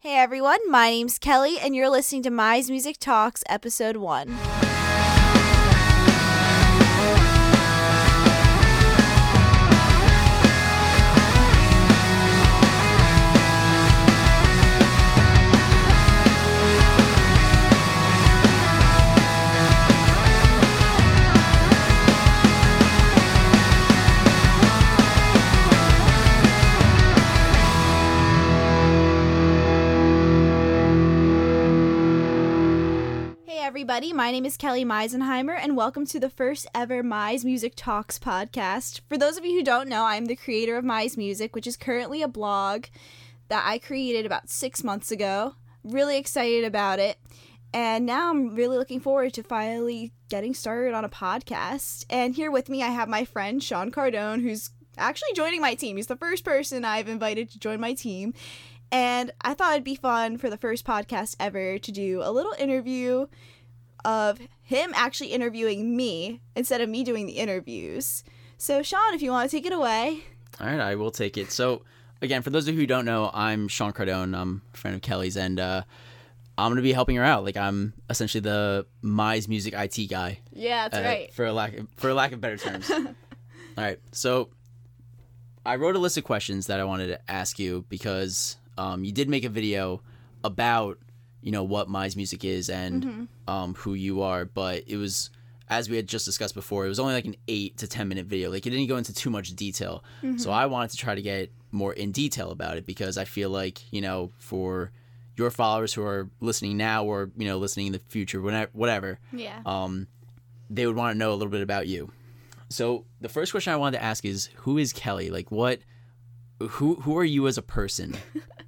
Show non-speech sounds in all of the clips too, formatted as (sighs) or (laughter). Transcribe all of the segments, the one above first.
Hey everyone, my name's Kelly, and you're listening to Mize Music Talks, Episode 1. Everybody, my name is Kelly Meisenheimer, and welcome to the first ever Mize Music Talks podcast. For those of you who don't know, I'm the creator of Mize Music, which is currently a blog that I created about six months ago. Really excited about it. And now I'm really looking forward to finally getting started on a podcast. And here with me, I have my friend Sean Cardone, who's actually joining my team. He's the first person I've invited to join my team. And I thought it'd be fun for the first podcast ever to do a little interview of him actually interviewing me instead of me doing the interviews. So, Sean, if you want to take it away. All right, I will take it. So, again, for those of you who don't know, I'm Sean Cardone. I'm a friend of Kelly's, and uh, I'm gonna be helping her out. Like, I'm essentially the Mize Music IT guy, Yeah, that's uh, right. for a lack of, for a lack of better terms. (laughs) All right, so I wrote a list of questions that I wanted to ask you because um, you did make a video about you know what Mize Music is and Mm-hmm. um, who you are, but it was as we had just discussed before, it was only like an eight to ten minute video. Like it didn't go into too much detail. Mm-hmm. So I wanted to try to get more in detail about it because I feel like you know for your followers who are listening now or you know listening in the future, whenever, whatever, Yeah. um, they would want to know a little bit about you. So the first question I wanted to ask is, who is Kelly? Like what? Who who are you as a person? (laughs)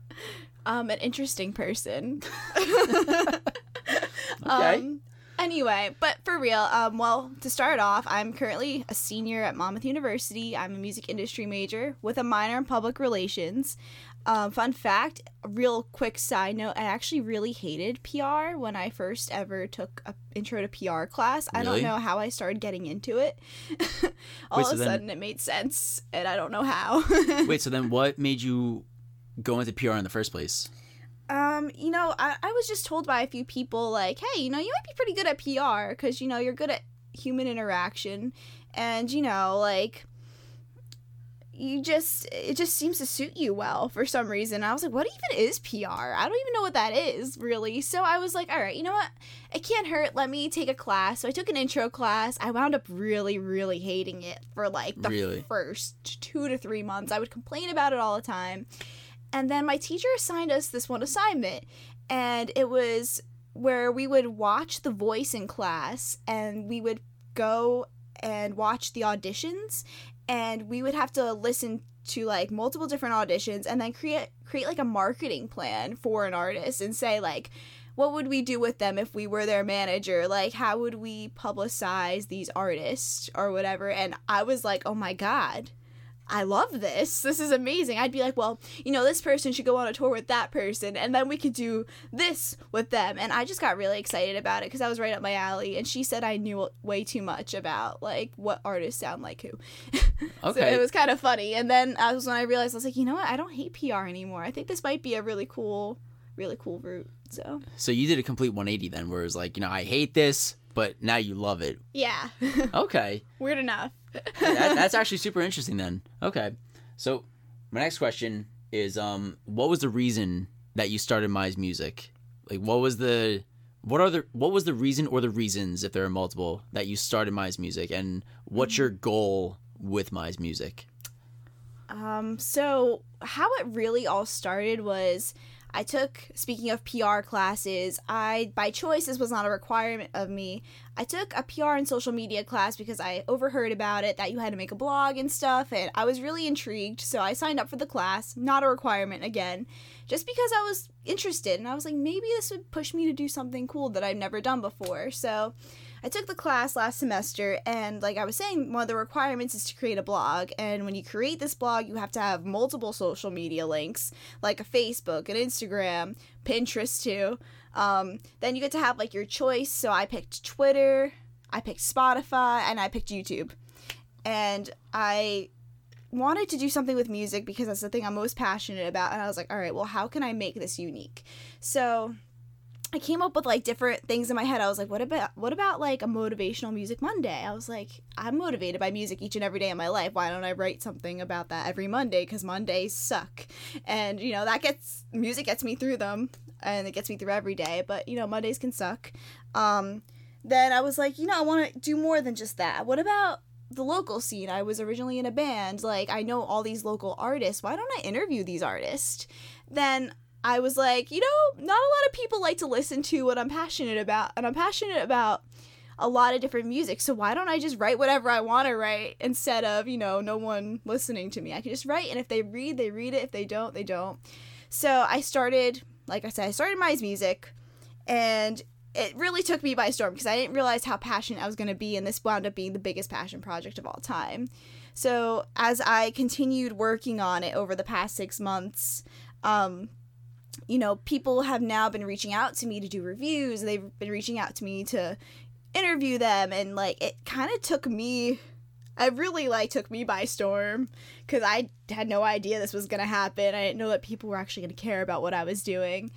Um, an interesting person. (laughs) (laughs) Okay. Um, anyway, but for real, um, well, to start off, I'm currently a senior at Monmouth University. I'm a music industry major with a minor in public relations. Um, fun fact, real quick side note, I actually really hated PR when I first ever took a intro to PR class. I don't know how I started getting into it. (laughs) All Wait, of so a then- sudden it made sense, and I don't know how. Wait, so then what made you go into PR in the first place? Um, you know, I, I was just told by a few people, like, hey, you know, you might be pretty good at PR because, you know, you're good at human interaction. And, you know, like, you just, it just seems to suit you well for some reason. I was like, what even is PR? I don't even know what that is, really. So I was like, all right, you know what? It can't hurt. Let me take a class. So I took an intro class. I wound up really, really hating it for like the Really? first two to three months. I would complain about it all the time. And then my teacher assigned us this one assignment, and it was where we would watch The Voice in class, and we would go and watch the auditions, and we would have to listen to like multiple different auditions, and then create create like a marketing plan for an artist, and say like. What would we do with them if we were their manager? Like, how would we publicize these artists or whatever? And I was like, oh my God, I love this. This is amazing. I'd be like, well, you know, this person should go on a tour with that person, and then we could do this with them. And I just got really excited about it because I was right up my alley. And she said I knew way too much about like what artists sound like who. (laughs) so Okay. it was kind of funny. And then I was when I realized I was like, you know what? I don't hate PR anymore. I think this might be a really cool, really cool route. So So you did a complete 180 then, where it's like, you know, I hate this, but now you love it. yeah, (laughs) Okay. weird enough. that, (laughs) that's actually super interesting then. Okay. So my next question is um what was the reason that you started Mize Music? Like what was the what are the what was the reason or the reasons if there are multiple that you started Mize Music and what's your goal with Mize Music? Um, so how it really all started was I took speaking of PR classes, I by choice this was not a requirement of me. I took a PR and social media class because I overheard about it that you had to make a blog and stuff and I was really intrigued, so I signed up for the class, not a requirement again, just because I was interested and I was like maybe this would push me to do something cool that I've never done before. So I took the class last semester, and like I was saying, one of the requirements is to create a blog. And when you create this blog, you have to have multiple social media links, like a Facebook, an Instagram, Pinterest too. Um, then you get to have like your choice. So I picked Twitter, I picked Spotify, and I picked YouTube. And I wanted to do something with music because that's the thing I'm most passionate about. And I was like, all right, well, how can I make this unique? So I came up with like different things in my head. I was like, what about what about like a motivational music Monday? I was like, I'm motivated by music each and every day of my life. Why don't I write something about that every Monday? Because Mondays suck, and you know that gets music gets me through them, and it gets me through every day. But you know Mondays can suck. Um, then I was like, you know, I want to do more than just that. What about the local scene? I was originally in a band. Like I know all these local artists. Why don't I interview these artists? Then I was like, you know, not a lot of people like to listen to what I'm passionate about, and I'm passionate about a lot of different music. So why don't I just write whatever I want to write instead of, you know, no one listening to me? I can just write, and if they read, they read it. If they don't, they don't. So I started, like I said, I started Mize Music, and it really took me by storm because I didn't realize how passionate I was going to be, and this wound up being the biggest passion project of all time. So as I continued working on it over the past six months, um, you know, people have now been reaching out to me to do reviews. They've been reaching out to me to interview them, and like it kind of took me. It really like took me by storm because I had no idea this was gonna happen. I didn't know that people were actually gonna care about what I was doing,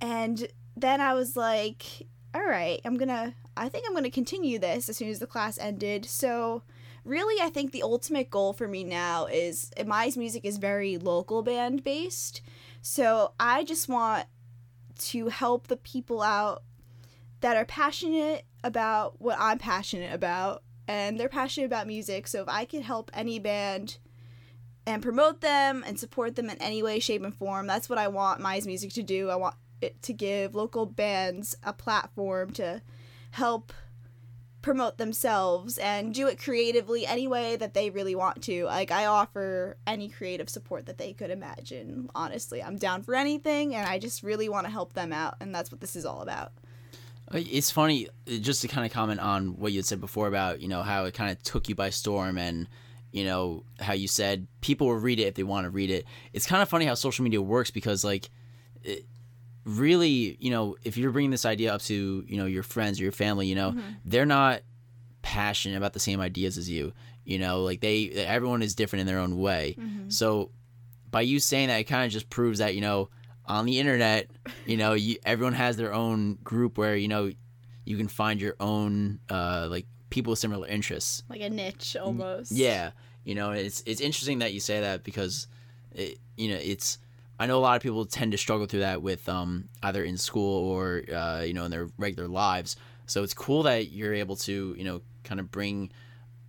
and then I was like, all right, I'm gonna. I think I'm gonna continue this as soon as the class ended. So really i think the ultimate goal for me now is my music is very local band based so I just want to help the people out that are passionate about what I'm passionate about and they're passionate about music. So if I could help any band and promote them and support them in any way, shape, and form, that's what I want Mize Music to do. I want it to give local bands a platform to help promote themselves and do it creatively any way that they really want to. Like I offer any creative support that they could imagine. Honestly, I'm down for anything and I just really want to help them out and that's what this is all about. Uh, it's funny uh, just to kind of comment on what you had said before about, you know, how it kind of took you by storm and you know, how you said people will read it if they want to read it. It's kind of funny how social media works because like it, really, you know, if you're bringing this idea up to, you know, your friends or your family, you know, mm-hmm. they're not passionate about the same ideas as you. You know, like they, everyone is different in their own way. Mm-hmm. So by you saying that, it kind of just proves that, you know, on the internet, you know, you, everyone has their own group where, you know, you can find your own, uh, like people with similar interests. Like a niche almost. Yeah. You know, it's, it's interesting that you say that because, it, you know, it's, I know a lot of people tend to struggle through that with um, either in school or uh, you know in their regular lives. So it's cool that you're able to you know kind of bring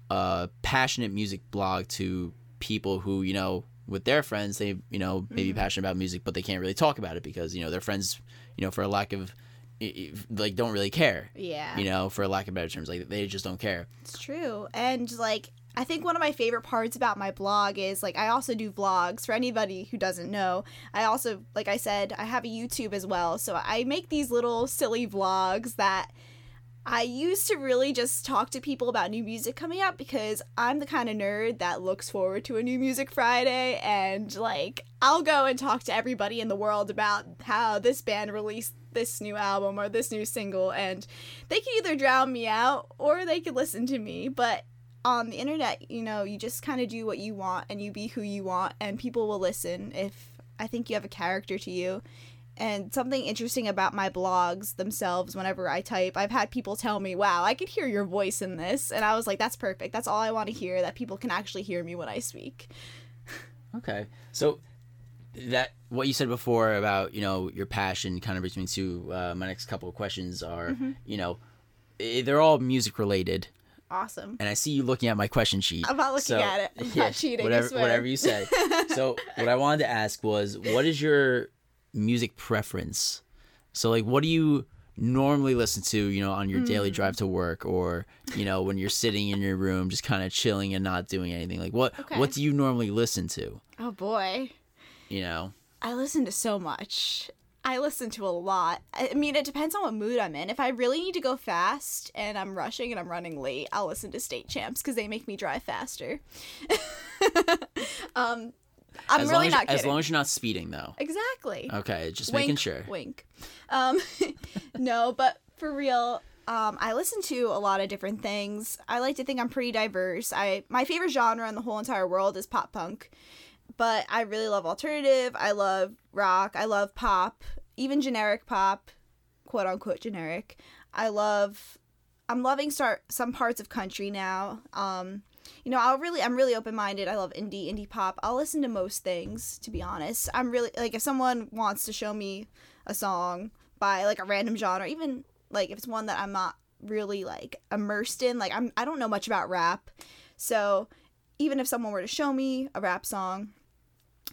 a passionate music blog to people who you know with their friends they you know maybe mm-hmm. passionate about music but they can't really talk about it because you know their friends you know for a lack of like don't really care. Yeah. You know, for a lack of better terms, like they just don't care. It's true. And like I think one of my favorite parts about my blog is like I also do vlogs for anybody who doesn't know. I also like I said, I have a YouTube as well. So I make these little silly vlogs that I used to really just talk to people about new music coming out because I'm the kind of nerd that looks forward to a new music Friday and like I'll go and talk to everybody in the world about how this band released this new album or this new single and they can either drown me out or they can listen to me but on the internet, you know, you just kind of do what you want and you be who you want, and people will listen if I think you have a character to you. And something interesting about my blogs themselves, whenever I type, I've had people tell me, wow, I could hear your voice in this. And I was like, that's perfect. That's all I want to hear, that people can actually hear me when I speak. Okay. So, that what you said before about, you know, your passion kind of brings me to uh, my next couple of questions are, mm-hmm. you know, they're all music related awesome. And I see you looking at my question sheet. I'm not looking so, at it. I'm yeah, (laughs) not cheating. Whatever, whatever you say. (laughs) so what I wanted to ask was, what is your music preference? So like, what do you normally listen to? You know, on your mm. daily drive to work, or you know, when you're sitting in your room, just kind of chilling and not doing anything. Like, what okay. what do you normally listen to? Oh boy. You know. I listen to so much. I listen to a lot. I mean, it depends on what mood I'm in. If I really need to go fast and I'm rushing and I'm running late, I'll listen to State Champs because they make me drive faster. (laughs) um, I'm as really as, not kidding. As long as you're not speeding, though. Exactly. Okay, just wink, making sure. Wink. Um, (laughs) no, but for real, Um, I listen to a lot of different things. I like to think I'm pretty diverse. I my favorite genre in the whole entire world is pop punk, but I really love alternative. I love rock. I love pop, even generic pop, quote unquote generic. I love. I'm loving start some parts of country now. Um, you know, I'll really, I'm really open minded. I love indie, indie pop. I'll listen to most things, to be honest. I'm really like if someone wants to show me a song by like a random genre, even like if it's one that I'm not really like immersed in, like I'm, I don't know much about rap, so even if someone were to show me a rap song,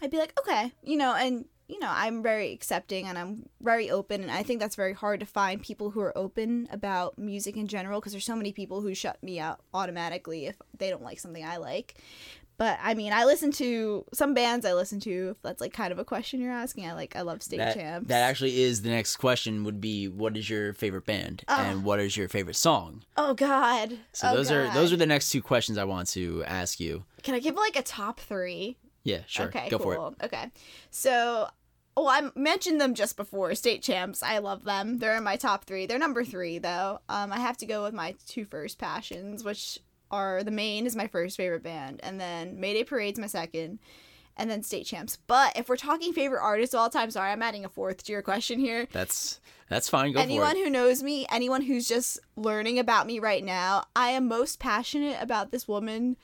I'd be like, okay, you know, and you know, I'm very accepting and I'm very open. And I think that's very hard to find people who are open about music in general because there's so many people who shut me out automatically if they don't like something I like. But I mean, I listen to some bands I listen to. If that's like kind of a question you're asking, I like I love State That, Champs. that actually is the next question. Would be what is your favorite band Oh. and what is your favorite song? oh God. So Oh, those are those are the next two questions I want to ask you. Can I give like a top three? Yeah, sure. Okay, Go cool. for it. Okay. So, well, I mentioned them just before. State Champs. I love them. They're in my top three. They're number three, though. Um, I have to go with my two first passions, which are The Maine is my first favorite band, and then Mayday Parade's my second, and then State Champs. But if we're talking favorite artists of all time, sorry, I'm adding a fourth to your question here. That's that's fine. Go anyone for it. Anyone who knows me, anyone who's just learning about me right now, I am most passionate about this woman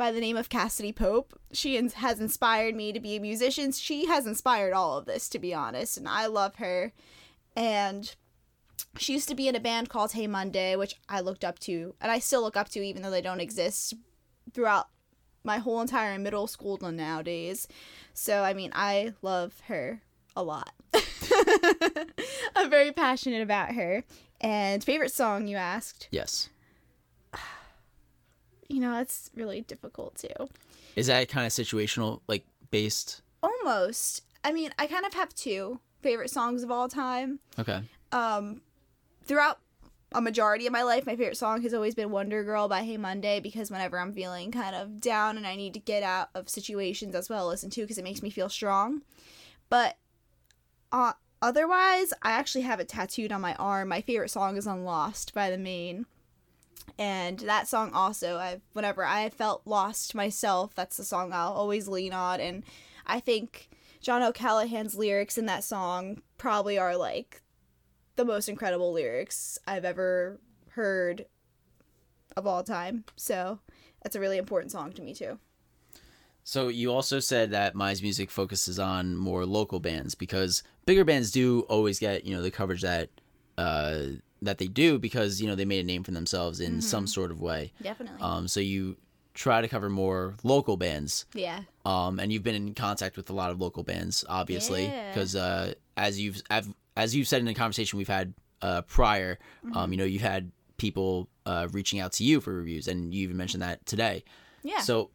by the name of Cassadee Pope. She has inspired me to be a musician. She has inspired all of this, to be honest, and I love her. And she used to be in a band called Hey Monday, which I looked up to, and I still look up to, even though they don't exist throughout my whole entire middle school nowadays. So, I mean, I love her a lot. (laughs) I'm very passionate about her. And favorite song you asked? Yes. You know, it's really difficult too. Is that kind of situational, like based? Almost. I mean, I kind of have two favorite songs of all time. Okay. Um, throughout a majority of my life, my favorite song has always been Wonder Girl by Hey Monday because whenever I'm feeling kind of down and I need to get out of situations, that's what I'll listen to because it makes me feel strong. But uh, otherwise, I actually have it tattooed on my arm. My favorite song is Unlost by The Maine. And that song also, I whenever I felt lost myself, that's the song I'll always lean on. And I think John O'Callaghan's lyrics in that song probably are like the most incredible lyrics I've ever heard of all time. So that's a really important song to me too. So you also said that Mize Music focuses on more local bands because bigger bands do always get you know the coverage that uh, that they do because you know they made a name for themselves in some sort of way. Definitely. Um, so you try to cover more local bands. yeah. Um, and you've been in contact with a lot of local bands, obviously, Yeah. because uh, as you've I've, as you've said in the conversation we've had uh, prior, Mm-hmm. um, you know, you've had people uh, reaching out to you for reviews, and you even mentioned that today. Yeah. So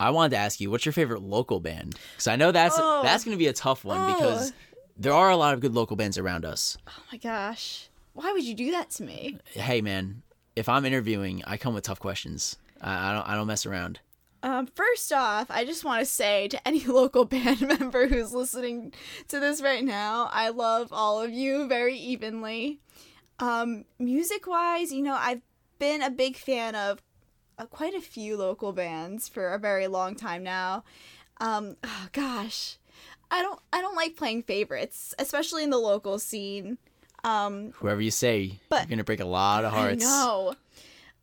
I wanted to ask you, what's your favorite local band? Because I know that's Oh. that's going to be a tough one Oh. because there are a lot of good local bands around us. oh my gosh. Why would you do that to me? Hey, man, if I'm interviewing, I come with tough questions. I, I don't I don't mess around. Um, first off, I just want to say to any (laughs) local band (laughs) member who's listening to this right now, I love all of you very evenly. Um, music wise, you know, I've been a big fan of uh, quite a few local bands for a very long time now. Um, oh gosh, I don't, I don't like playing favorites, especially in the local scene. Um, Whoever you say, But- you're gonna break a lot of (laughs) hearts. I know.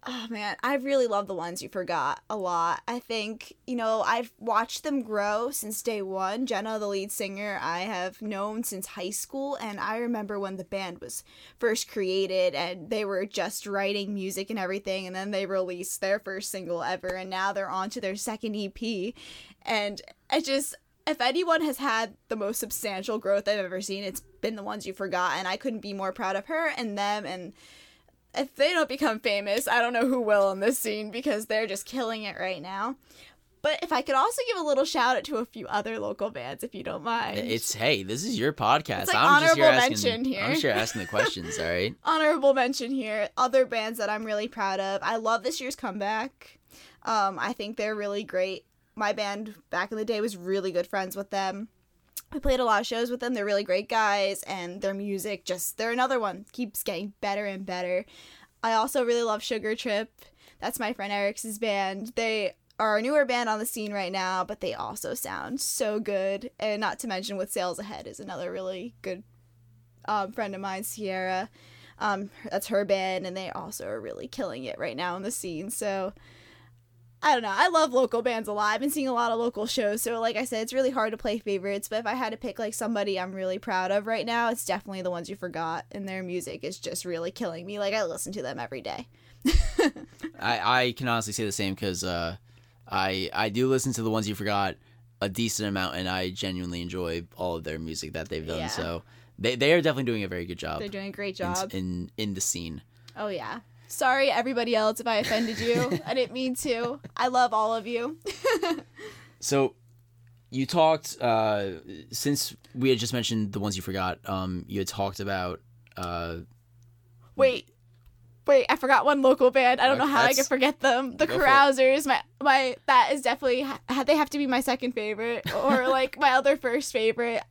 Oh man, I really love the ones you forgot a lot. I think, you know, I've watched them grow since day one. Jenna, the lead singer, I have known since high school, and I remember when the band was first created and they were just writing music and everything, and then they released their first single ever, and now they're on to their second EP. And I just, if anyone has had the most substantial growth I've ever seen, it's been the ones you forgot, and I couldn't be more proud of her and them and if they don't become famous, I don't know who will in this scene because they're just killing it right now. But if I could also give a little shout out to a few other local bands, if you don't mind. It's hey, this is your podcast. It's like I'm just here honorable asking. mention here. I'm here asking the questions. All right. (laughs) honorable mention here. Other bands that I'm really proud of. I love this year's comeback. Um, I think they're really great. My band back in the day was really good friends with them. we played a lot of shows with them. They're really great guys, and their music just they're another one keeps getting better and better. I also really love Sugar Trip. That's my friend Eric's band. They are a newer band on the scene right now, but they also sound so good. And not to mention, with Sales Ahead is another really good um, friend of mine, Sierra. Um, that's her band, and they also are really killing it right now in the scene. So I don't know. I love local bands a lot. I've been seeing a lot of local shows, so like I said, it's really hard to play favorites. But if I had to pick like somebody I'm really proud of right now, it's definitely the ones you forgot, and their music is just really killing me. Like I listen to them every day. (laughs) I, I can honestly say the same because uh, I I do listen to the ones you forgot a decent amount, and I genuinely enjoy all of their music that they've done. Yeah. So they they are definitely doing a very good job They're doing a great in, job. in in the scene. Oh yeah. Sorry everybody else if I offended you. (laughs) I didn't mean to. I love all of you. (laughs) So you talked uh, since we had just mentioned the ones you forgot. Um, you had talked about uh, Wait. Wait, I forgot one local band. I don't know how I could forget them. The Go for it. Carousers. My my that is definitely they have to be my second favorite or (laughs) like my other first favorite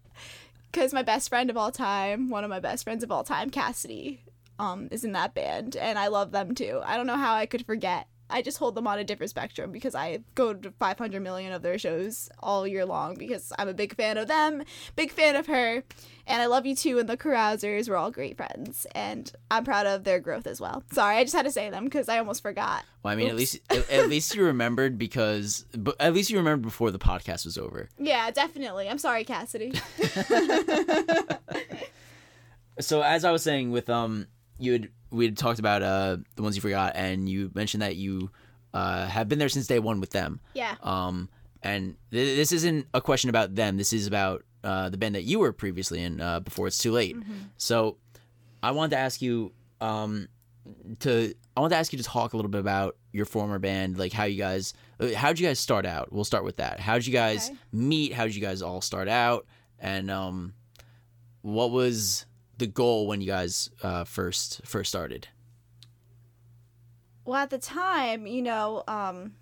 cuz my best friend of all time, one of my best friends of all time, Cassidy, um is in that band and I love them too. I don't know how I could forget. I just hold them on a different spectrum because I go to 500 million of their shows all year long because I'm a big fan of them, big fan of her, and I love you too. And the Carousers, we're all great friends, and I'm proud of their growth as well. Sorry, I just had to say them because I almost forgot. well, I mean, at least at, at least you remembered because, but at least you remembered before the podcast was over. Yeah, definitely. I'm sorry, Cassidy. (laughs) (laughs) So as I was saying, with um, you had we had talked about uh the ones you forgot, and you mentioned that you uh have been there since day one with them. yeah. Um, and th- this isn't a question about them. This is about uh, the band that you were previously in uh, before it's too late. So, I wanted to ask you um, to I wanted to ask you to talk a little bit about your former band, like how you guys uh, how did you guys start out? We'll start with that. How did you guys Okay. meet? How did you guys all start out? And um, what was the goal when you guys uh, first first started? Well, at the time, you know, um,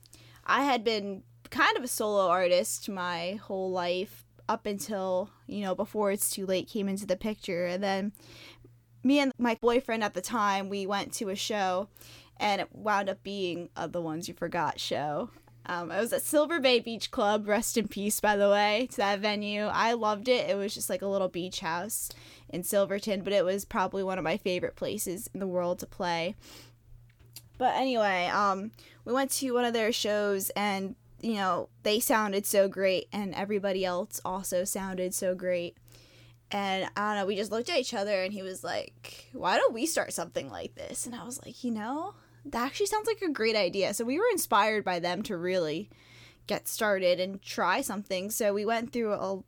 I had been kind of a solo artist my whole life up until, you know, before it's too late came into the picture. And then me and my boyfriend at the time, we went to a show and it wound up being uh, the Ones You Forgot show. Um, it was at Silver Bay Beach Club. Rest in peace, by the way, to that venue. I loved it. It was just like a little beach house in Silverton, but it was probably one of my favorite places in the world to play. But anyway, um, we went to one of their shows and you know they sounded so great, and everybody else also sounded so great. And I don't know, we just looked at each other, and he was like, "Why don't we start something like this?" And I was like, "You know, that actually sounds like a great idea." So we were inspired by them to really get started and try something. So we went through a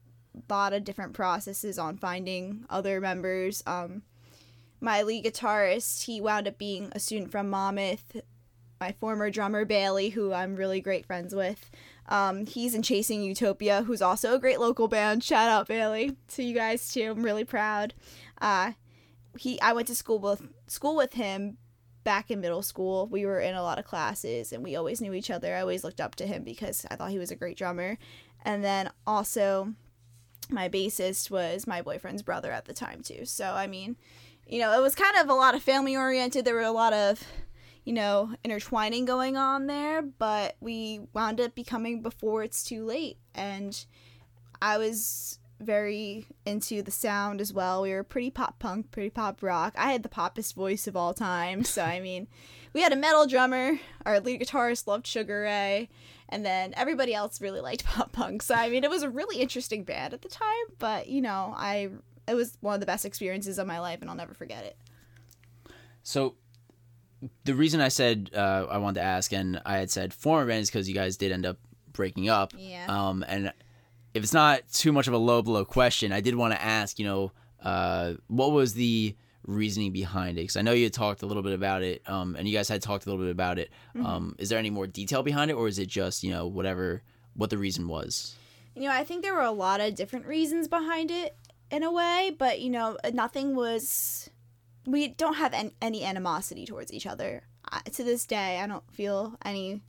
lot of different processes on finding other members. Um, my lead guitarist, he wound up being a student from Monmouth. My former drummer, Bailey, who I'm really great friends with, um, he's in Chasing Utopia, who's also a great local band. Shout out Bailey to you guys too. I'm really proud. Uh, he, I went to school with school with him back in middle school. We were in a lot of classes, and we always knew each other. I always looked up to him because I thought he was a great drummer. And then also, my bassist was my boyfriend's brother at the time too. So I mean, you know, it was kind of a lot of family oriented. There were a lot of, you know, intertwining going on there, but we wound up becoming before it's too late. And I was very into the sound as well. We were pretty pop punk, pretty pop rock. I had the poppest voice of all time. So, I (laughs) mean, we had a metal drummer. Our lead guitarist loved Sugar Ray. And then everybody else really liked (laughs) pop punk. So, I mean, it was a really interesting band at the time. But, you know, I it was one of the best experiences of my life and I'll never forget it. So the reason I said uh, I wanted to ask, and I had said former band, is because you guys did end up breaking up. Yeah. Um, and if it's not too much of a low blow question, I did want to ask, you know, uh, what was the reasoning behind it? Because I know you had talked a little bit about it, um, and you guys had talked a little bit about it. Um, is there any more detail behind it, or is it just, you know, whatever what the reason was? You know, I think there were a lot of different reasons behind it in a way, but you know, nothing was. We don't have any, any animosity towards each other. I, to this day, I don't feel any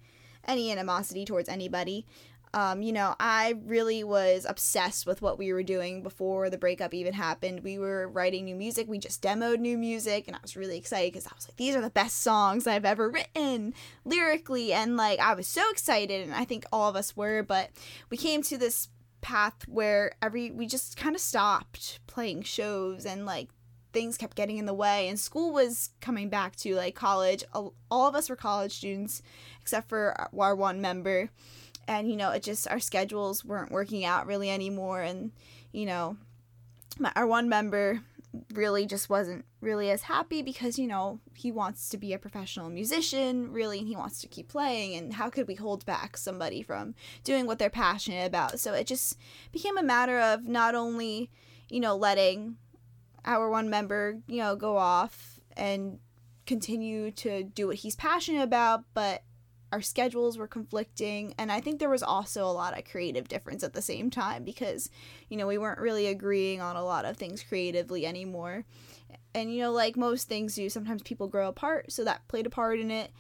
any animosity towards anybody. Um, you know, I really was obsessed with what we were doing before the breakup even happened. We were writing new music. We just demoed new music, and I was really excited because I was like, these are the best songs I've ever written lyrically. And like, I was so excited, and I think all of us were. But we came to this path where every we just kind of stopped playing shows and like things kept getting in the way and school was coming back to like college all of us were college students except for our one member and you know it just our schedules weren't working out really anymore. And you know my, our one member really just wasn't really as happy because you know he wants to be a professional musician really and he wants to keep playing. And how could we hold back somebody from doing what they're passionate about? So it just became a matter of not only you know letting our one member you know go off and continue to do what he's passionate about but our schedules were conflicting and i think there was also a lot of creative difference at the same time because you know we weren't really agreeing on a lot of things creatively anymore. And you know like most things do sometimes people grow apart so that played a part in it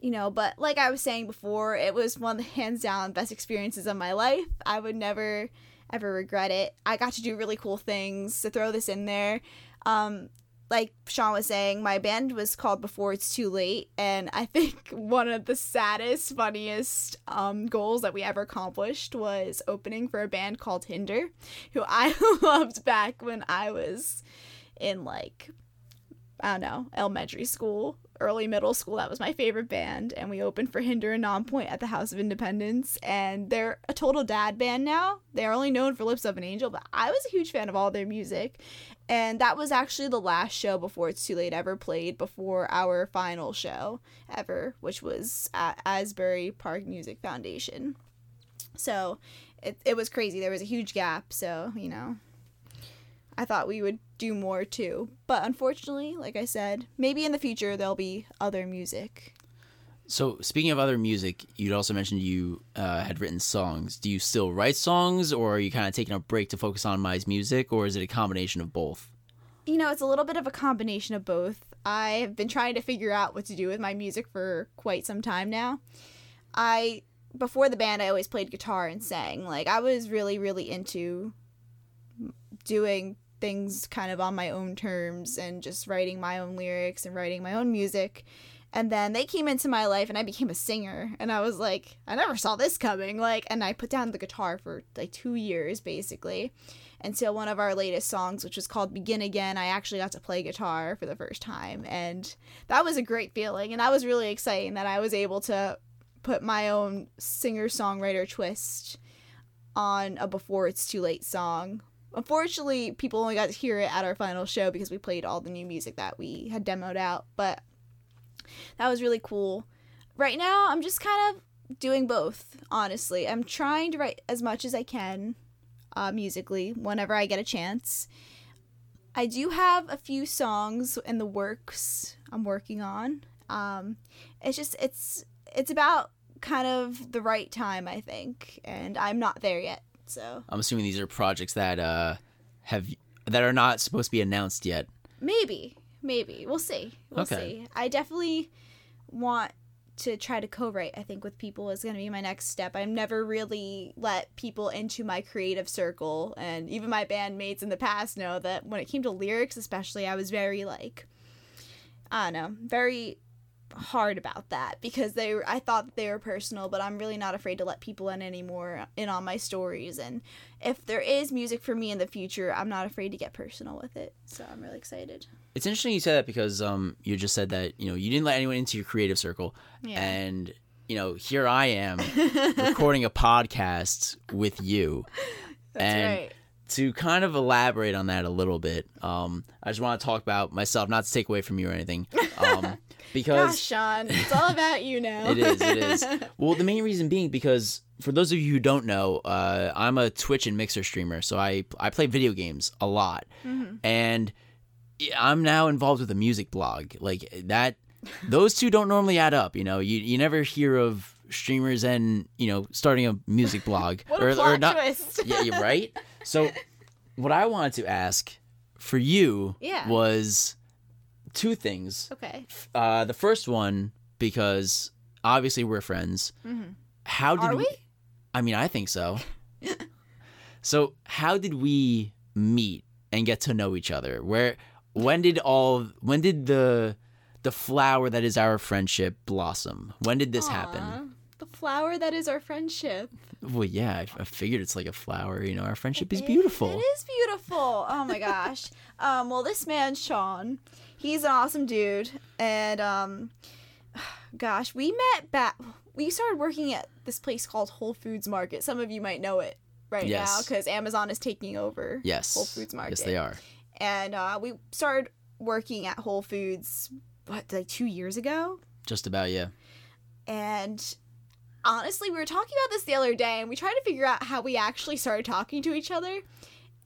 you know but like i was saying before it was one of the hands down best experiences of my life. I would never ever regret it. I got to do really cool things to throw this in there. Um, like Sean was saying, my band was called Before It's Too Late, and I think (laughs) one of the saddest, funniest um, goals that we ever accomplished was opening for a band called Hinder, (laughs) who I (laughs) loved back when I was in like I don't know elementary school, early middle school. That was my favorite band, and we opened for Hinder and Nonpoint at the House of Independents, and they're a total dad band now. They're only known for Lips of an Angel, but I was a huge fan of all their music, and that was actually the last show before It's Too Late ever played before our final show ever, which was at Asbury Park Music Foundation. So it, it was crazy. There was a huge gap. So, you know, I thought we would do more too. But unfortunately, like I said, maybe in the future there'll be other music. So, speaking of other music, you'd also mentioned you uh, had written songs. Do you still write songs, or are you kind of taking a break to focus on Mize Music, or is it a combination of both? You know, it's a little bit of a combination of both. I have been trying to figure out what to do with my music for quite some time now. I, before the band, I always played guitar and sang. Like, I was really, really into doing things kind of on my own terms and just writing my own lyrics and writing my own music. And then they came into my life and I became a singer. And I was like, I never saw this coming. Like, and I put down the guitar for like two years basically until one of our latest songs, which was called Begin Again. I actually got to play guitar for the first time. And that was a great feeling. And that was really exciting that I was able to put my own singer songwriter twist on a Before It's Too Late song. Unfortunately, people only got to hear it at our final show because we played all the new music that we had demoed out. But that was really cool. Right now, I'm just kind of doing both, honestly. I'm trying to write as much as I can uh, musically whenever I get a chance. I do have a few songs in the works I'm working on. Um, it's just it's it's about kind of the right time, I think, and I'm not there yet. So I'm assuming these are projects that uh, have that are not supposed to be announced yet. maybe, maybe we'll see. We'll Okay. see. I definitely want to try to co-write. I think with people is going to be my next step. I've never really let people into my creative circle, and even my bandmates in the past know that when it came to lyrics, especially, I was very like, I don't know, very hard about that because they were, I thought they were personal, but I'm really not afraid to let people in anymore in on my stories. And if there is music for me in the future, I'm not afraid to get personal with it. So I'm really excited. It's interesting you said that because um, you just said that you know you didn't let anyone into your creative circle, Yeah. and you know here I am (laughs) recording a podcast with you. (laughs) That's and right. to kind of elaborate on that a little bit, um, I just want to talk about myself, not to take away from you or anything, um, (laughs) because Gosh, Sean, it's all about you now. (laughs) It is. It is. (laughs) Well, the main reason being because for those of you who don't know, uh, I'm a Twitch and Mixer streamer, so I I play video games a lot, and I'm now involved with a music blog. Like that, those two don't normally add up. You know, you you never hear of streamers and you know starting a music blog (laughs) what a plot twist. yeah, you're right. So, what I wanted to ask for you Yeah. was two things. okay. Uh, the first one because obviously we're friends. Mhm. How did Are we? I mean, I think so. (laughs) so, how did we meet and get to know each other? Where, when did all, when did the, the flower that is our friendship blossom? When did this happen? The flower that is our friendship. Well, yeah, I, I figured it's like a flower. You know, our friendship is beautiful. It is beautiful. Oh my gosh. (laughs) um, well, this man, Sean, he's an awesome dude, and um, (sighs) gosh, we met back. We started working at this place called Whole Foods Market. Some of you might know it right now because Amazon is taking over. Yes. Whole Foods Market. Yes, they are. And uh, we started working at Whole Foods what like two years ago. Just about, yeah. And honestly, we were talking about this the other day, and we tried to figure out how we actually started talking to each other.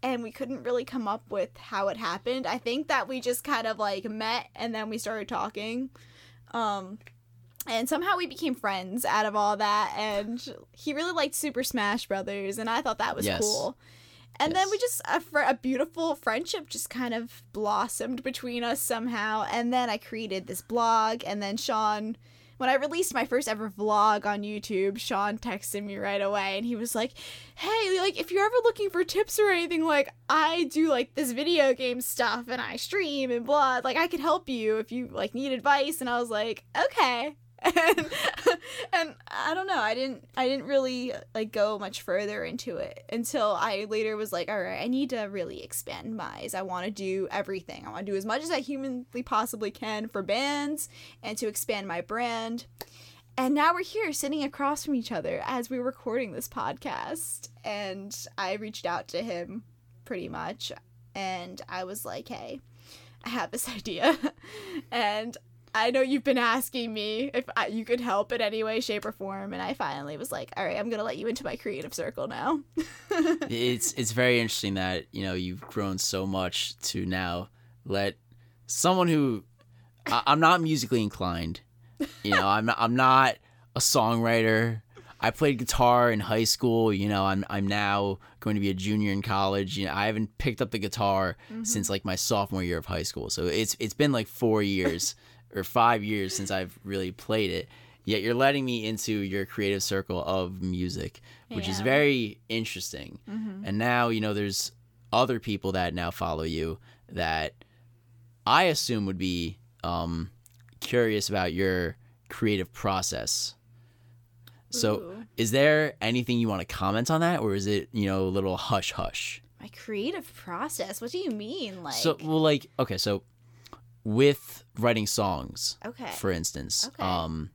And we couldn't really come up with how it happened. I think that we just kind of like met and then we started talking. Um, and somehow we became friends out of all that. And he really liked Super Smash Brothers, and I thought that was Yes. cool. And then we just a, fr- a beautiful friendship just kind of blossomed between us somehow. And then I created this blog, and then Sean, when I released my first ever vlog on YouTube, Sean texted me right away, and he was like, "Hey, like if you're ever looking for tips or anything, like I do like this video game stuff, and I stream and blah, like I could help you if you like need advice." And I was like, "Okay." (laughs) and, and I don't know. I didn't. I didn't really like go much further into it until I later was like, all right, I need to really expand my. I want to do everything. I want to do as much as I humanly possibly can for bands and to expand my brand. And now we're here sitting across from each other as we're recording this podcast. And I reached out to him pretty much. And I was like, hey, I have this (laughs) idea. and I know you've been asking me if I, you could help in any way, shape, or form. And I finally was like, all right, I'm going to let you into my creative circle now. (laughs) it's it's very interesting that you know you've grown so much to now let someone who I, I'm not musically inclined. You know, I'm I'm not a songwriter. I played guitar in high school. You know, I'm I'm now going to be a junior in college. You know, I haven't picked up the guitar mm-hmm. since like my sophomore year of high school. So it's it's been like four years (laughs) or five years since I've really played it. Yet you're letting me into your creative circle of music, which is very interesting. And now you know there's other people that now follow you that I assume would be um, curious about your creative process. So, Ooh. is there anything you want to comment on that, or is it you know a little hush hush? My creative process? What do you mean? Like, So, well, like okay, so with writing songs, okay. for instance, Okay. um,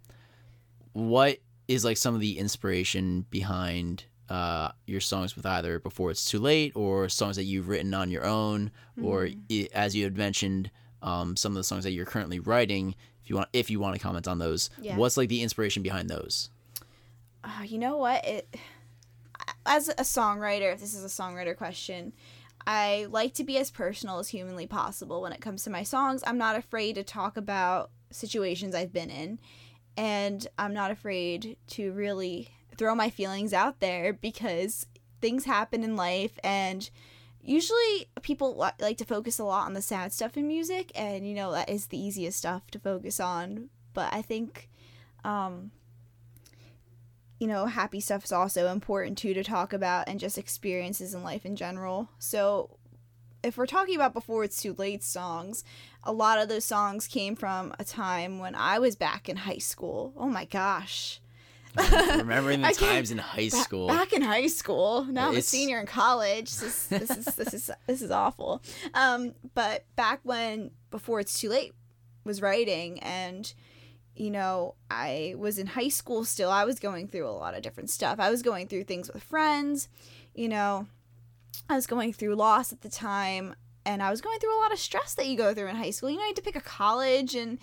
what is like some of the inspiration behind uh, your songs with either before it's too late or songs that you've written on your own or Mm-hmm. i- as you had mentioned um, some of the songs that you're currently writing if you want if you want to comment on those Yeah. what's like the inspiration behind those Oh, you know what? It as a songwriter, if this is a songwriter question, I like to be as personal as humanly possible when it comes to my songs. I'm not afraid to talk about situations I've been in, and I'm not afraid to really throw my feelings out there because things happen in life and usually people li- like to focus a lot on the sad stuff in music and you know that is the easiest stuff to focus on but i think um you know, happy stuff is also important too to talk about and just experiences in life in general. So, if we're talking about before it's too late songs, a lot of those songs came from a time when I was back in high school. Oh my gosh. remembering (laughs) the times in high Ba- school Back in high school. Now I'm a It's- senior in college. This is this is this is (laughs) this is awful. Um, but back when before it's too late was writing and you know, I was in high school still. I was going through a lot of different stuff. I was going through things with friends, you know. I was going through loss at the time and I was going through a lot of stress that you go through in high school. You know, I had to pick a college and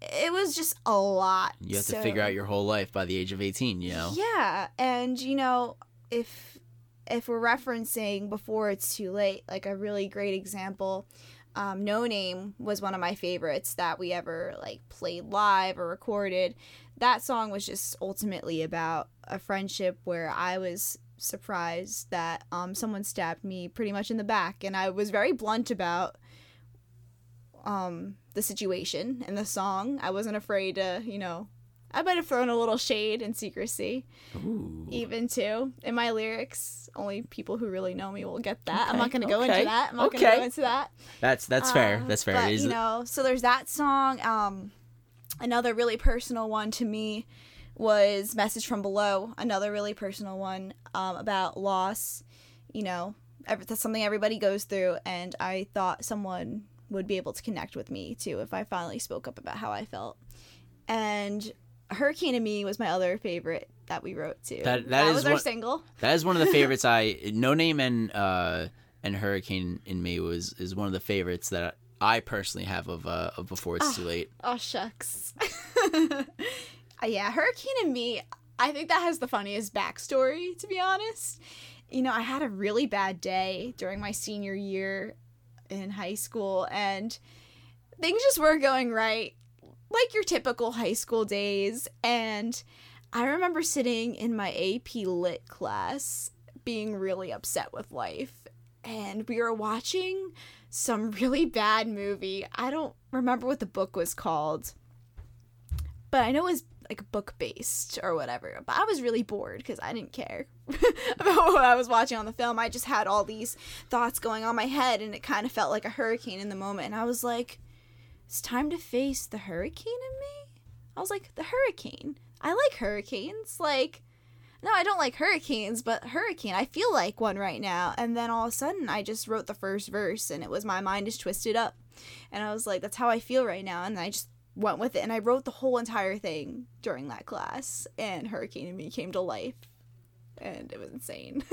it was just a lot. you have to figure out your whole life by the age of 18 you know yeah, and you know, if if we're referencing before it's too late, like a really great example, um, No Name was one of my favorites that we ever like played live or recorded. That song was just ultimately about a friendship where I was surprised that um, someone stabbed me pretty much in the back, and I was very blunt about um, the situation and the song. I wasn't afraid to, you know, I might have thrown a little shade and secrecy, Ooh. even too, in my lyrics. Only people who really know me will get that. I'm not going to go okay, into that. I'm not going okay. to go into that. That's that's fair. Uh, That's fair. But, you know, so there's that song. Um, another really personal one to me was "Message from Below." Another really personal one um, about loss. You know, ev- that's something everybody goes through, and I thought someone would be able to connect with me too if I finally spoke up about how I felt. And "Hurricane in Me" was my other favorite that we wrote too. That- that is was our one- single. That is one of the (laughs) favorites. I No Name and uh and Hurricane in Me was is one of the favorites that I personally have of uh of Before It's Too Late. Oh shucks. (laughs) Uh, yeah, Hurricane in Me, I think that has the funniest backstory, to be honest. You know, I had a really bad day during my senior year in high school and things just weren't going right. Like your typical high school days. And I remember sitting in my AP Lit class being really upset with life. And we were watching some (laughs) really bad movie. I don't remember what the book was called, but I know it was like book based or whatever. But I was really bored because I didn't care (laughs) about what I was watching on the film. I just had all these thoughts going on my head, and it kind of felt like a hurricane in the moment. And I was like, it's time to face the hurricane in me. I was like, the hurricane. I like hurricanes. Like, no, I don't like hurricanes, but hurricane, I feel like one right now. And then all of a sudden, I just wrote the first verse, and it was my mind is twisted up. And I was like, that's how I feel right now. And I just went with it, and I wrote the whole entire thing during that class. And Hurricane in Me came to life, and it was insane. (laughs)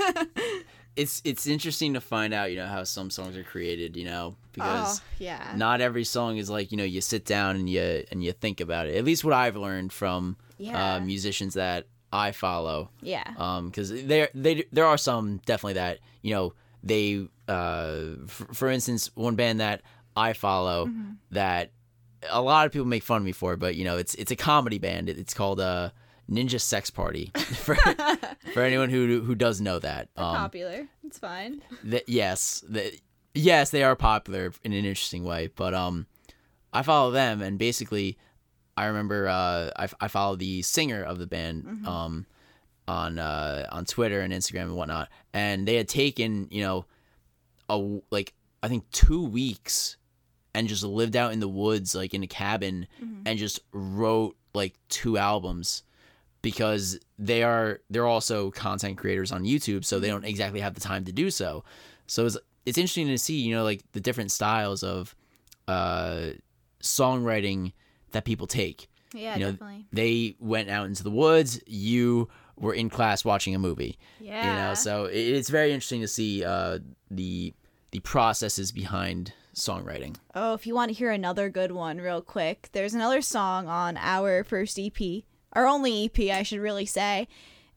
It's it's interesting to find out, you know, how some songs are created, you know, because oh, yeah. not every song is like, you know, you sit down and you and you think about it. At least what I've learned from Yeah. uh, musicians that I follow. yeah. um because there they there are some definitely that you know they uh f- for instance one band that i follow Mm-hmm. that a lot of people make fun of me for but you know it's it's a comedy band it's called uh ninja sex party (laughs) (laughs) for for anyone who who does know that um Popular. It's fine. that yes that yes they are popular in an interesting way but um i follow them and basically i remember uh i, I follow the singer of the band um on uh on twitter and instagram and whatnot and they had taken you know a like i think two weeks and just lived out in the woods like in a cabin and just wrote like two albums because they are they're also content creators on YouTube, so they don't exactly have the time to do so. So it's it's interesting to see, you know, like the different styles of uh, songwriting that people take. Yeah, you know, definitely. they went out into the woods. You were in class watching a movie. Yeah. You know, so it, it's very interesting to see uh, the the processes behind songwriting. Oh, if you want to hear another good one, real quick, there's another song on our first EP, our only EP, I should really say.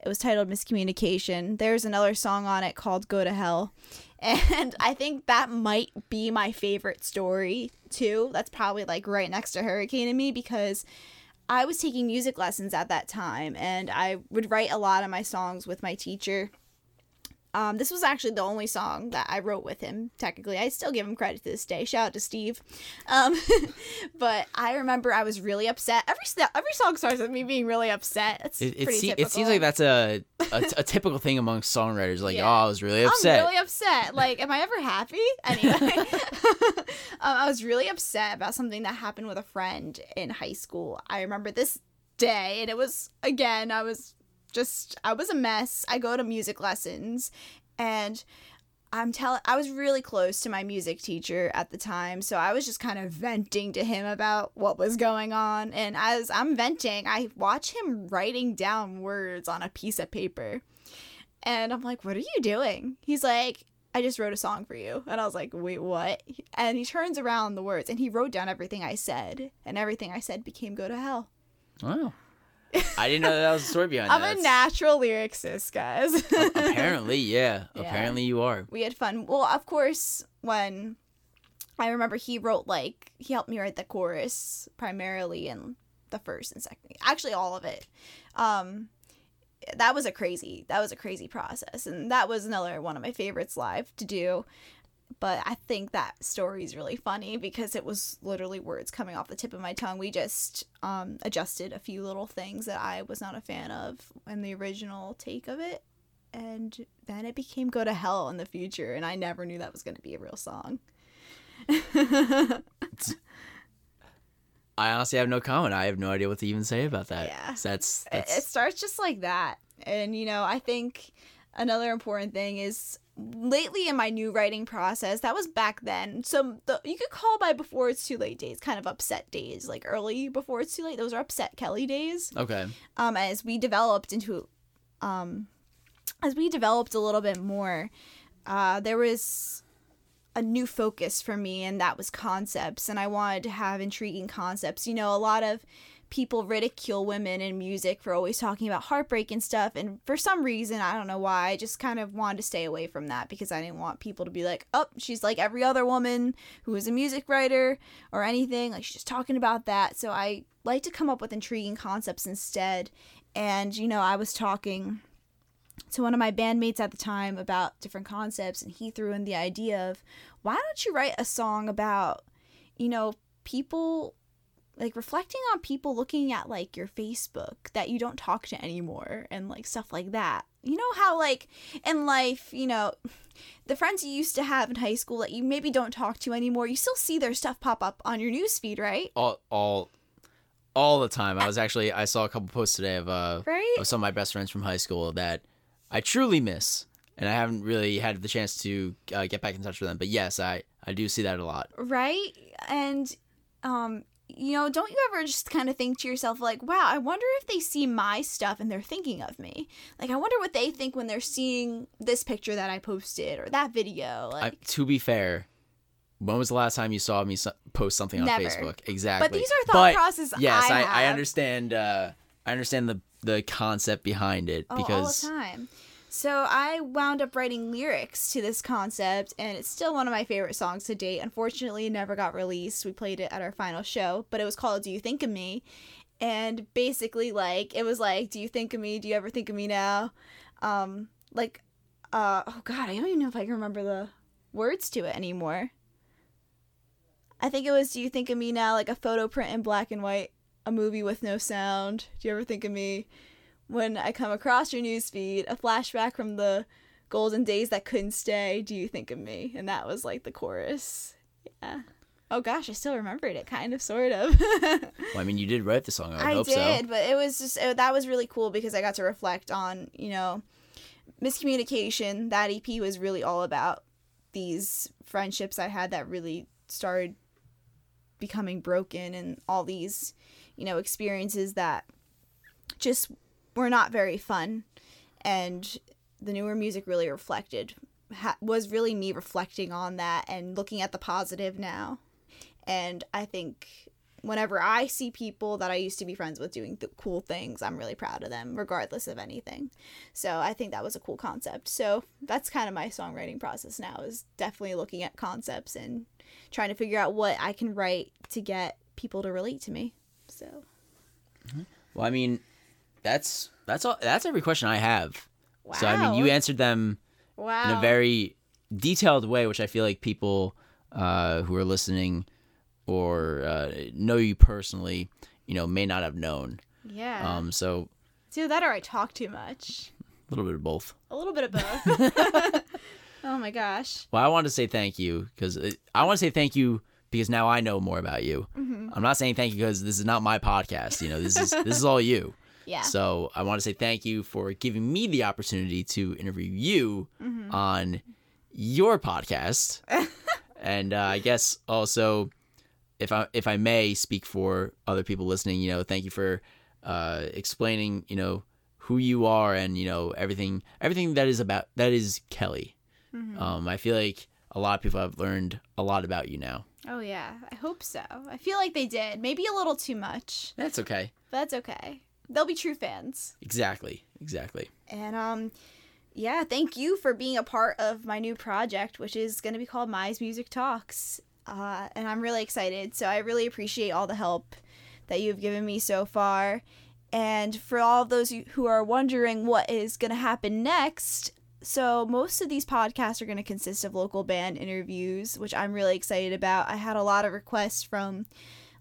It was titled Miscommunication. There's another song on it called Go to Hell. (laughs) And I think that might be my favorite story, too. That's probably like right next to Hurricane in Me because I was taking music lessons at that time and I would write a lot of my songs with my teacher. Um, this was actually the only song that I wrote with him. Technically, I still give him credit to this day. Shout out to Steve. Um, (laughs) but I remember I was really upset. Every every song starts with me being really upset. It's It, it, se- it seems like that's a, a, a (laughs) typical thing among songwriters. Like, Yeah. oh, I was really upset. I'm really upset. Like, am I ever happy? (laughs) Anyway, um, I was really upset about something that happened with a friend in high school. I remember this day, and it was again, I was just, I was a mess. I go to music lessons, and I'm telling, I was really close to my music teacher at the time, so I was just kind of venting to him about what was going on. And as I'm venting, I watch him writing down words on a piece of paper. And I'm like, what are you doing? He's like, I just wrote a song for you. And I was like, wait, what? And he turns around the words and he wrote down everything I said. And everything I said became go to hell. Wow. I didn't know that was a story behind (laughs) I'm that. a natural lyricist, guys. (laughs) Apparently, yeah. Yeah. Apparently, you are. we had fun. Well, of course, when I remember he wrote like he helped me write the chorus primarily in the first and second. Actually, all of it. Um, that was a crazy. That was a crazy process, and that was another one of my favorites live to do. But I think that story is really funny because it was literally words coming off the tip of my tongue. We just um, adjusted a few little things that I was not a fan of in the original take of it. And then it became Go to Hell in the future, and I never knew that was going to be a real song. (laughs) I honestly have no comment. I have no idea what to even say about that. Yeah. That's that's It starts just like that. And, you know, I think another important thing is lately in my new writing process, that was back then. So the, you could call my before it's too late days kind of upset days, like early before it's too late. Those are upset Kelly days. okay. Um, as we developed into, um, as we developed a little bit more, uh, there was a new focus for me, and that was concepts. And I wanted to have intriguing concepts. You know, a lot of people ridicule women in music for always talking about heartbreak and stuff. And for some reason, I don't know why, I just kind of wanted to stay away from that because I didn't want people to be like, oh, she's like every other woman who is a music writer or anything. Like, she's just talking about that. So I like to come up with intriguing concepts instead. And, you know, I was talking to one of my bandmates at the time about different concepts, and he threw in the idea of why don't you write a song about, you know, people like reflecting on people looking at like your Facebook that you don't talk to anymore and like stuff like that. You know how like in life, you know, (laughs) the friends you used to have in high school that you maybe don't talk to anymore, you still see their stuff pop up on your newsfeed, right? All all all the time. I was actually I saw a couple posts today of uh Right? of some of my best friends from high school that I truly miss, and I haven't really had the chance to uh, get back in touch with them. But yes, I I do see that a lot. right and um you know don't you ever just kind of think to yourself like wow i wonder if they see my stuff and they're thinking of me like i wonder what they think when they're seeing this picture that i posted or that video I, like to be fair, when was the last time you saw me post something on Never. Facebook? Exactly. but these are thought But, processes Yes, I, I, I understand. Uh, I understand the the concept behind it oh, because all the time so i wound up writing lyrics to this concept and it's still one of my favorite songs to date. Unfortunately it never got released. We played it at our final show but it was called do you think of me? And basically like it was like do you think of me? Do you ever think of me now? Um like uh oh god i don't even know if i can remember the words to it anymore. I think it was do you think of me now? Like a photo print in black and white a movie with no sound. Do you ever think of me when i come across your newsfeed a flashback from the golden days that couldn't stay do you think of me and that was like the chorus yeah oh gosh i still remembered it kind of sort of (laughs) well, I mean, you did write the song. I, would I did, so. but it was just it, that was really cool because I got to reflect on you know miscommunication. That EP was really all about these friendships I had that really started becoming broken and all these you know experiences that just were not very fun and the newer music really reflected ha- was really me reflecting on that and looking at the positive now and i think whenever I see people that I used to be friends with doing th- cool things, I'm really proud of them, regardless of anything. So I think that was a cool concept. So that's kind of my songwriting process now is definitely looking at concepts and trying to figure out what I can write to get people to relate to me. So Well, I mean, that's that's all. That's every question I have. wow, So I mean, you answered them wow in a very detailed way, which I feel like people uh, who are listening or uh, know you personally, you know, may not have known. yeah. Um, so it's either that or I talk too much. a little bit of both. A little bit of both. (laughs) (laughs) oh my gosh. Well, I want to say thank you because I want to say thank you because now I know more about you. Mm-hmm. I'm not saying thank you because this is not my podcast. You know, this is this is all you. Yeah. So I want to say thank you for giving me the opportunity to interview you Mm-hmm. on your podcast, (laughs) and uh, I guess also, if I if I may speak for other people listening, you know, thank you for uh, explaining, you know, who you are and you know everything everything that is about that is Kelly. Mm-hmm. Um, I feel like a lot of people have learned a lot about you now. Oh yeah, I hope so. I feel like they did. Maybe a little too much. That's okay. But that's okay. They'll be true fans. Exactly. Exactly. And um yeah, thank you for being a part of my new project, which is going to be called Mize Music Talks. Uh, and I'm really excited. So I really appreciate all the help that you've given me so far. And for all of those who are wondering what is going to happen next, So, most of these podcasts are going to consist of local band interviews, which I'm really excited about. I had a lot of requests from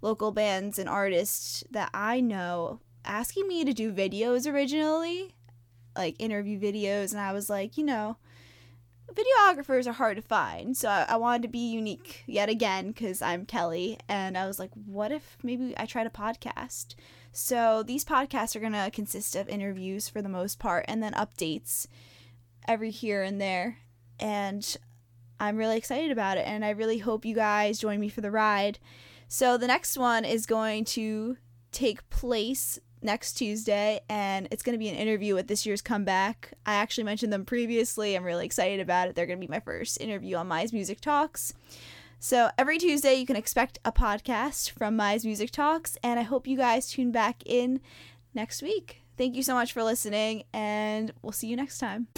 local bands and artists that I know asking me to do videos originally, like interview videos, and I was like, you know, videographers are hard to find. So I, I wanted to be unique yet again because I'm Kelly. And I was like, what if maybe I tried a podcast? So these podcasts are to consist of interviews for the most part and then updates every here and there. And I'm really excited about it. And I really hope you guys join me for the ride. So the next one is going to take place next Tuesday, and it's going to be an interview with this year's comeback. I actually mentioned them previously. I'm really excited about it. They're going to be my first interview on Mize Music Talks. So every Tuesday, you can expect a podcast from Mize Music Talks, and I hope you guys tune back in next week. Thank you so much for listening, and we'll see you next time.